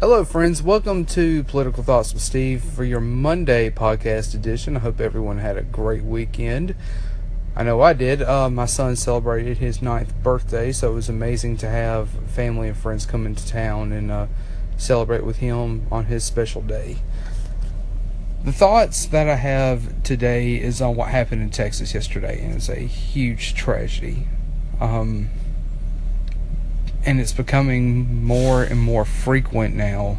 Hello, friends. Welcome to Political Thoughts with Steve for your Monday podcast edition. I hope everyone had a great weekend. I know I did. Uh, my son celebrated his ninth birthday, so it was amazing to have family and friends come into town and uh, celebrate with him on his special day. The thoughts that I have today is on what happened in Texas yesterday, and it's a huge tragedy. Um, and it's becoming more and more frequent now,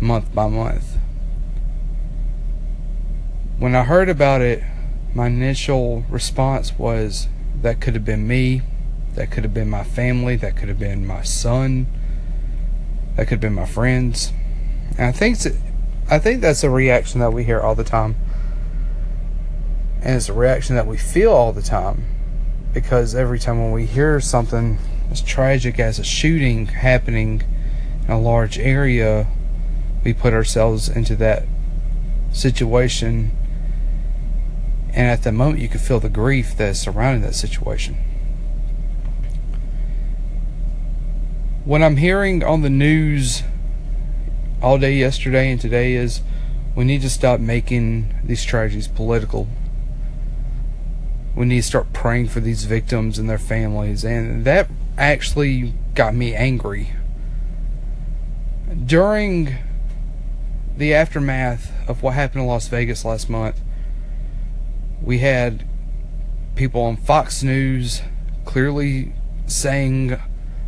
month by month. When I heard about it, my initial response was that could have been me, that could have been my family, that could have been my son, that could have been my friends. And I think I think that's a reaction that we hear all the time. And it's a reaction that we feel all the time because every time when we hear something as tragic as a shooting happening in a large area, we put ourselves into that situation. And at the moment, you can feel the grief that's surrounding that situation. What I'm hearing on the news all day yesterday and today is we need to stop making these tragedies political. We need to start praying for these victims and their families. And that actually got me angry. During the aftermath of what happened in Las Vegas last month, we had people on Fox News clearly saying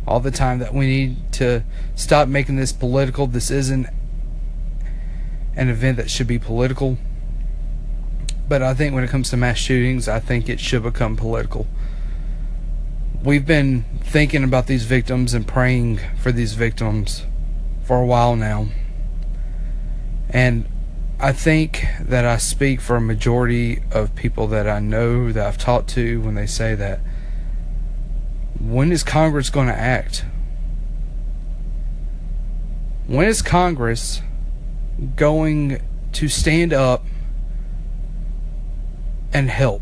all the time that we need to stop making this political. This isn't an event that should be political. But I think when it comes to mass shootings, I think it should become political we've been thinking about these victims and praying for these victims for a while now. And I think that I speak for a majority of people that I know that I've talked to when they say that when is Congress going to act? When is Congress going to stand up and help?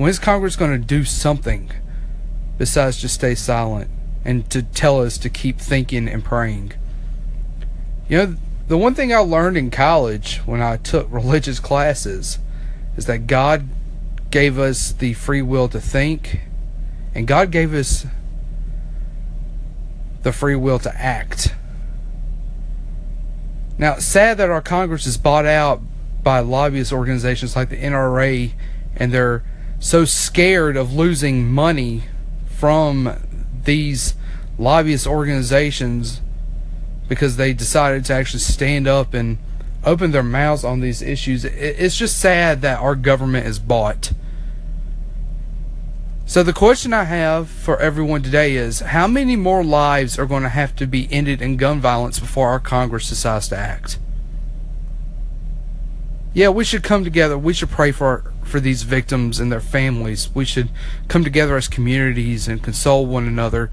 When is Congress going to do something besides just stay silent and to tell us to keep thinking and praying? You know, the one thing I learned in college when I took religious classes is that God gave us the free will to think, and God gave us the free will to act. Now, it's sad that our Congress is bought out by lobbyist organizations like the NRA and their so scared of losing money from these lobbyist organizations because they decided to actually stand up and open their mouths on these issues. It's just sad that our government is bought. So, the question I have for everyone today is how many more lives are going to have to be ended in gun violence before our Congress decides to act? Yeah, we should come together. We should pray for for these victims and their families. We should come together as communities and console one another.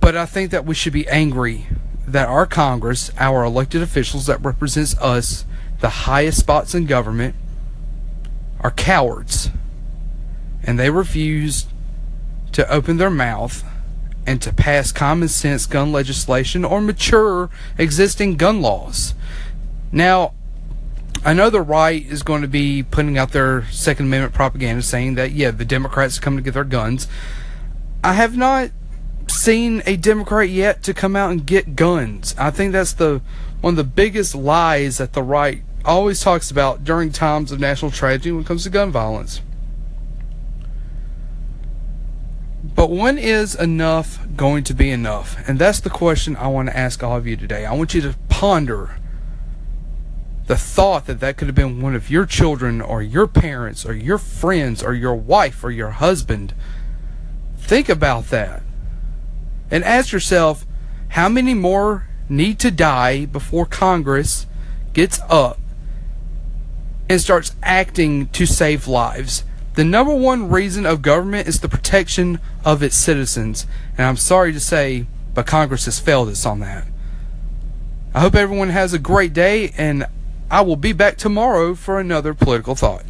But I think that we should be angry that our Congress, our elected officials that represents us, the highest spots in government, are cowards. And they refuse to open their mouth and to pass common sense gun legislation or mature existing gun laws. Now, I know the right is going to be putting out their Second Amendment propaganda saying that, yeah, the Democrats coming to get their guns. I have not seen a Democrat yet to come out and get guns. I think that's the one of the biggest lies that the right always talks about during times of national tragedy when it comes to gun violence. But when is enough going to be enough? And that's the question I want to ask all of you today. I want you to ponder the thought that that could have been one of your children or your parents or your friends or your wife or your husband. Think about that. And ask yourself how many more need to die before Congress gets up and starts acting to save lives. The number one reason of government is the protection of its citizens. And I'm sorry to say, but Congress has failed us on that. I hope everyone has a great day, and I will be back tomorrow for another political thought.